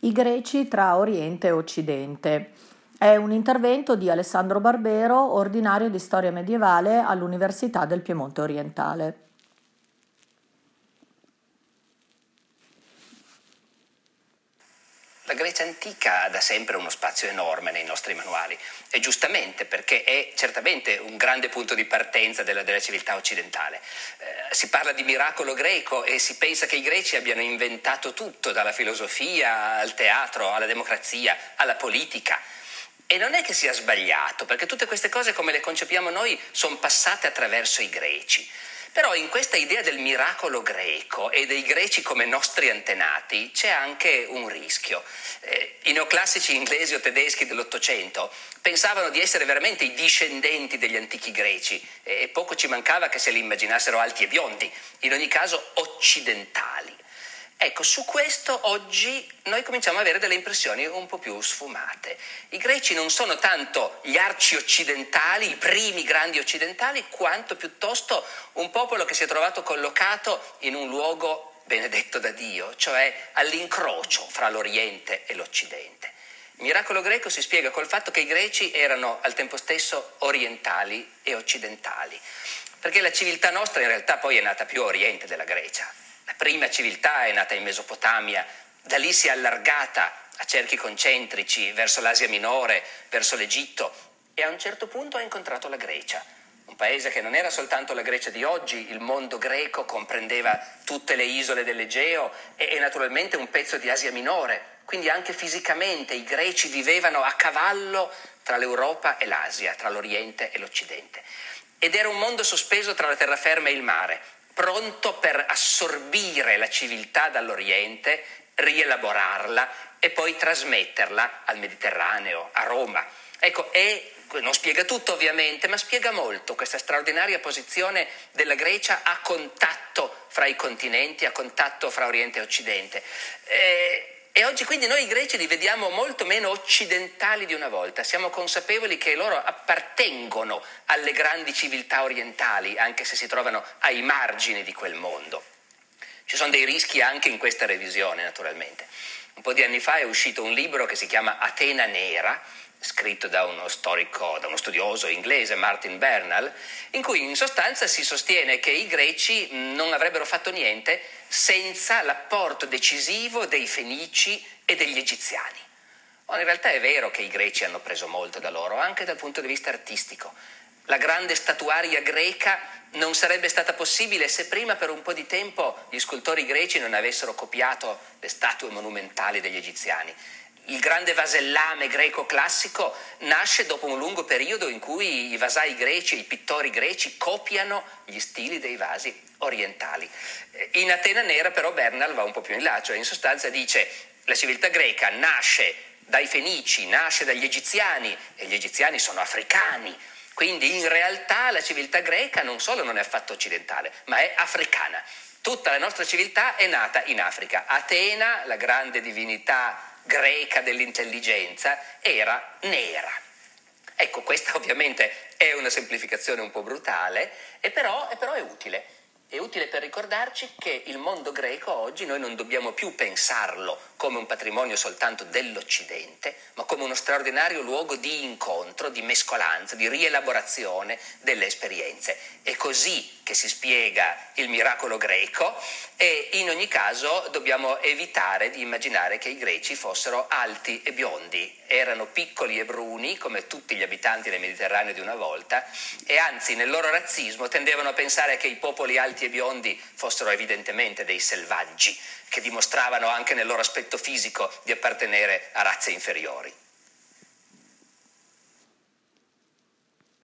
I greci tra Oriente e Occidente. È un intervento di Alessandro Barbero, ordinario di storia medievale all'Università del Piemonte Orientale. La Grecia antica ha da sempre uno spazio enorme nei nostri manuali e giustamente perché è certamente un grande punto di partenza della, della civiltà occidentale. Eh, si parla di miracolo greco e si pensa che i greci abbiano inventato tutto, dalla filosofia al teatro, alla democrazia, alla politica. E non è che sia sbagliato, perché tutte queste cose come le concepiamo noi sono passate attraverso i greci. Però in questa idea del miracolo greco e dei greci come nostri antenati c'è anche un rischio. Eh, I neoclassici inglesi o tedeschi dell'Ottocento pensavano di essere veramente i discendenti degli antichi greci e poco ci mancava che se li immaginassero alti e biondi, in ogni caso occidentali. Ecco, su questo oggi noi cominciamo ad avere delle impressioni un po' più sfumate. I greci non sono tanto gli arci occidentali, i primi grandi occidentali, quanto piuttosto un popolo che si è trovato collocato in un luogo benedetto da Dio, cioè all'incrocio fra l'Oriente e l'Occidente. Il miracolo greco si spiega col fatto che i greci erano al tempo stesso orientali e occidentali, perché la civiltà nostra in realtà poi è nata più a oriente della Grecia la prima civiltà è nata in Mesopotamia, da lì si è allargata a cerchi concentrici verso l'Asia minore, verso l'Egitto e a un certo punto ha incontrato la Grecia. Un paese che non era soltanto la Grecia di oggi, il mondo greco comprendeva tutte le isole dell'Egeo e, e naturalmente un pezzo di Asia minore, quindi anche fisicamente i greci vivevano a cavallo tra l'Europa e l'Asia, tra l'Oriente e l'Occidente. Ed era un mondo sospeso tra la terraferma e il mare, pronto per assorbire la civiltà dall'Oriente, rielaborarla e poi trasmetterla al Mediterraneo, a Roma. Ecco, è, non spiega tutto ovviamente, ma spiega molto questa straordinaria posizione della Grecia a contatto fra i continenti, a contatto fra Oriente e Occidente. Eh, e oggi quindi noi greci li vediamo molto meno occidentali di una volta, siamo consapevoli che loro appartengono alle grandi civiltà orientali, anche se si trovano ai margini di quel mondo. Ci sono dei rischi anche in questa revisione, naturalmente. Un po' di anni fa è uscito un libro che si chiama Atena Nera, scritto da uno storico, da uno studioso inglese, Martin Bernal, in cui in sostanza si sostiene che i greci non avrebbero fatto niente senza l'apporto decisivo dei fenici e degli egiziani. in realtà è vero che i greci hanno preso molto da loro, anche dal punto di vista artistico. La grande statuaria greca non sarebbe stata possibile se prima per un po' di tempo gli scultori greci non avessero copiato le statue monumentali degli egiziani il grande vasellame greco classico nasce dopo un lungo periodo in cui i vasai greci, i pittori greci copiano gli stili dei vasi orientali. In Atena Nera però Bernal va un po' più in là, cioè in sostanza dice la civiltà greca nasce dai fenici, nasce dagli egiziani e gli egiziani sono africani. Quindi in realtà la civiltà greca non solo non è affatto occidentale, ma è africana. Tutta la nostra civiltà è nata in Africa. Atena, la grande divinità greca dell'intelligenza era nera. Ecco, questa ovviamente è una semplificazione un po' brutale, e però, e però è utile. È utile per ricordarci che il mondo greco oggi noi non dobbiamo più pensarlo come un patrimonio soltanto dell'Occidente, ma come uno straordinario luogo di incontro, di mescolanza, di rielaborazione delle esperienze. È così che si spiega il miracolo greco e in ogni caso dobbiamo evitare di immaginare che i greci fossero alti e biondi, erano piccoli e bruni come tutti gli abitanti del Mediterraneo di una volta e anzi nel loro razzismo tendevano a pensare che i popoli alti e biondi fossero evidentemente dei selvaggi che dimostravano anche nel loro aspetto fisico di appartenere a razze inferiori.